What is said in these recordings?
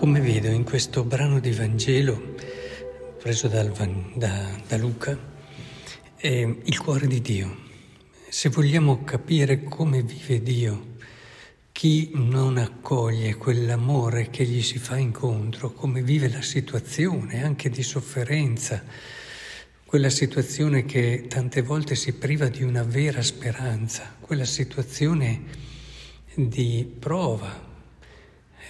come vedo in questo brano di Vangelo preso dal, da, da, Luca, eh, il cuore di Dio. Se vogliamo capire come vive Dio, chi non accoglie quell'amore che gli si fa incontro, come vive la situazione anche di sofferenza, quella situazione che tante volte si priva di una vera speranza, quella situazione di prova,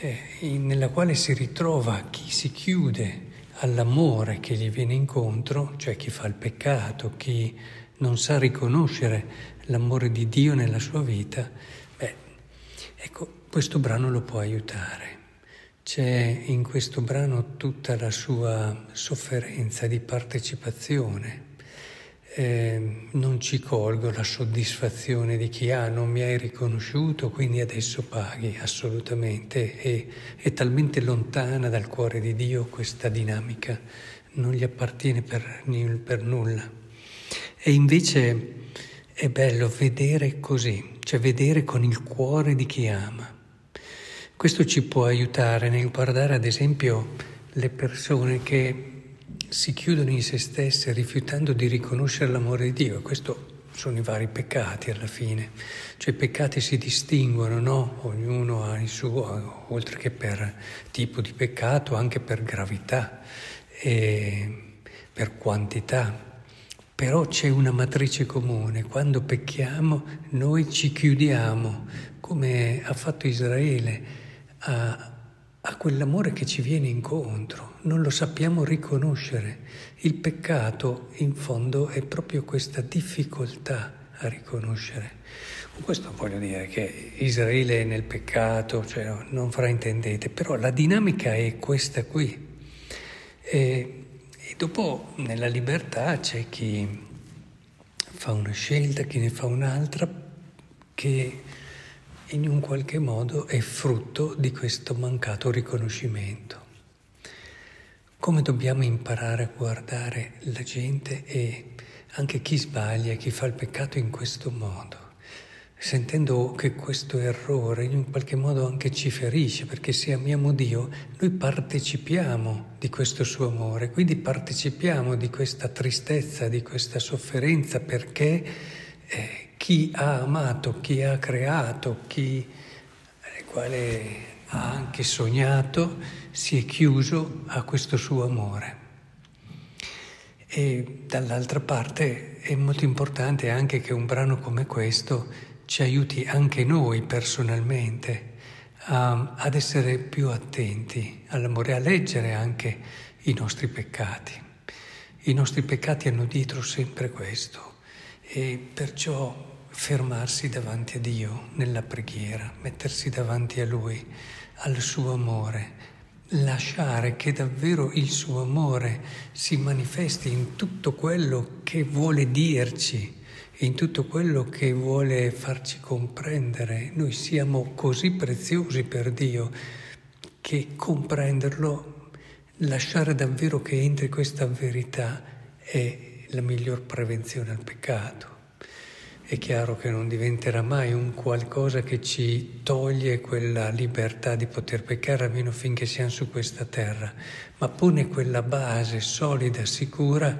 eh, nella quale si ritrova chi si chiude all'amore che gli viene incontro, cioè chi fa il peccato, chi non sa riconoscere l'amore di Dio nella sua vita, beh, ecco, questo brano lo può aiutare. C'è in questo brano tutta la sua sofferenza di partecipazione eh, non ci colgo la soddisfazione di chi ha, ah, non mi hai riconosciuto, quindi adesso paghi, assolutamente. E, è talmente lontana dal cuore di Dio questa dinamica, non gli appartiene per, per nulla. E invece è bello vedere così, cioè vedere con il cuore di chi ama. Questo ci può aiutare nel guardare ad esempio le persone che si chiudono in se stesse rifiutando di riconoscere l'amore di Dio. Questo sono i vari peccati alla fine. Cioè i peccati si distinguono, no? Ognuno ha il suo, oltre che per tipo di peccato, anche per gravità per quantità. Però c'è una matrice comune. Quando pecchiamo noi ci chiudiamo, come ha fatto Israele, a a quell'amore che ci viene incontro, non lo sappiamo riconoscere. Il peccato, in fondo, è proprio questa difficoltà a riconoscere. Con questo voglio dire che Israele è nel peccato, cioè non fraintendete, però la dinamica è questa qui. E, e dopo nella libertà c'è chi fa una scelta, chi ne fa un'altra, che in un qualche modo è frutto di questo mancato riconoscimento. Come dobbiamo imparare a guardare la gente e anche chi sbaglia, chi fa il peccato in questo modo, sentendo che questo errore in un qualche modo anche ci ferisce, perché se amiamo Dio, noi partecipiamo di questo suo amore, quindi partecipiamo di questa tristezza, di questa sofferenza, perché eh, chi ha amato, chi ha creato, chi quale ha anche sognato, si è chiuso a questo suo amore. E dall'altra parte è molto importante anche che un brano come questo ci aiuti anche noi personalmente a, ad essere più attenti all'amore, a leggere anche i nostri peccati. I nostri peccati hanno dietro sempre questo e perciò fermarsi davanti a Dio nella preghiera, mettersi davanti a Lui, al suo amore, lasciare che davvero il suo amore si manifesti in tutto quello che vuole dirci, in tutto quello che vuole farci comprendere. Noi siamo così preziosi per Dio che comprenderlo, lasciare davvero che entri questa verità è la miglior prevenzione al peccato è chiaro che non diventerà mai un qualcosa che ci toglie quella libertà di poter peccare, almeno finché siamo su questa terra, ma pone quella base solida, sicura,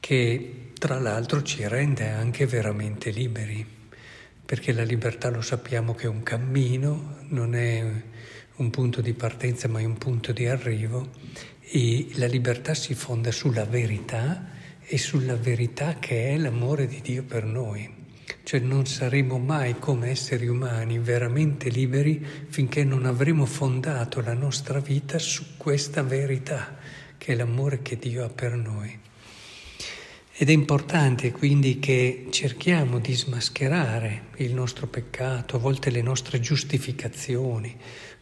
che tra l'altro ci rende anche veramente liberi, perché la libertà lo sappiamo che è un cammino, non è un punto di partenza ma è un punto di arrivo e la libertà si fonda sulla verità e sulla verità che è l'amore di Dio per noi. Cioè non saremo mai come esseri umani veramente liberi finché non avremo fondato la nostra vita su questa verità, che è l'amore che Dio ha per noi. Ed è importante quindi che cerchiamo di smascherare il nostro peccato, a volte le nostre giustificazioni,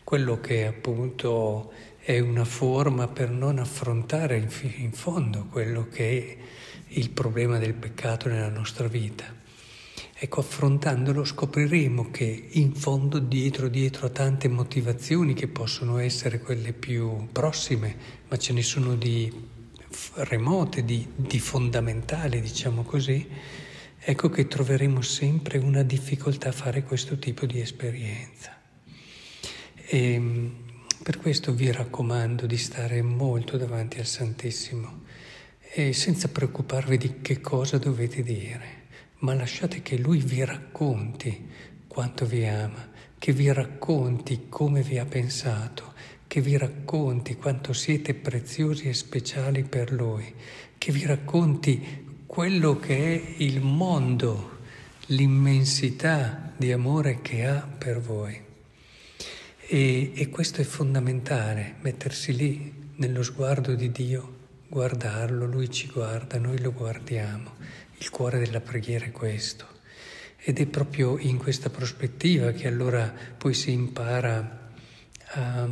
quello che appunto è una forma per non affrontare in fondo quello che è il problema del peccato nella nostra vita. Ecco, affrontandolo scopriremo che in fondo dietro, dietro a tante motivazioni che possono essere quelle più prossime, ma ce ne sono di remote, di, di fondamentali, diciamo così, ecco che troveremo sempre una difficoltà a fare questo tipo di esperienza. E, ehm, Per questo vi raccomando di stare molto davanti al Santissimo e senza preoccuparvi di che cosa dovete dire, ma lasciate che Lui vi racconti quanto vi ama, che vi racconti come vi ha pensato, che vi racconti quanto siete preziosi e speciali per Lui, che vi racconti quello che è il mondo, l'immensità di amore che ha per voi. E, e questo è fondamentale, mettersi lì nello sguardo di Dio, guardarlo, Lui ci guarda, noi lo guardiamo. Il cuore della preghiera è questo. Ed è proprio in questa prospettiva che allora poi si impara a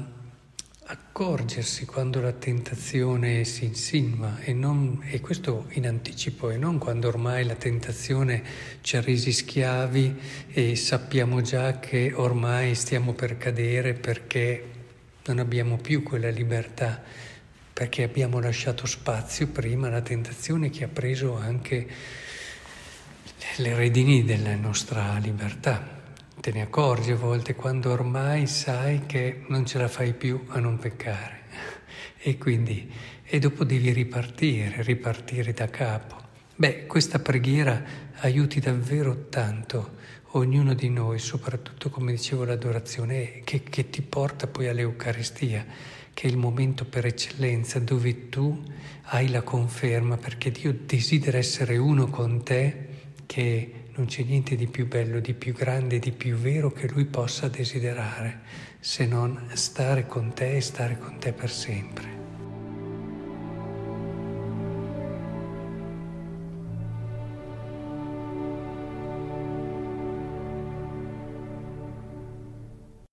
accorgersi quando la tentazione si insinua e, non, e, questo in anticipo e non quando ormai la tentazione ci ha resi schiavi e sappiamo già che ormai stiamo per cadere perché non abbiamo più quella libertà, perché abbiamo lasciato spazio prima alla tentazione che ha preso anche le redini della nostra libertà te ne accorgi a volte quando ormai sai che non ce la fai più a non peccare. E quindi, e dopo devi ripartire, ripartire da capo. Beh, questa preghiera aiuti davvero tanto ognuno di noi, soprattutto come dicevo l'adorazione, che, che ti porta poi all'Eucaristia, che è il momento per eccellenza dove tu hai la conferma perché Dio desidera essere uno con te che non c'è niente di più bello, di più grande, di più vero che lui possa desiderare, se non stare con te e stare con te per sempre.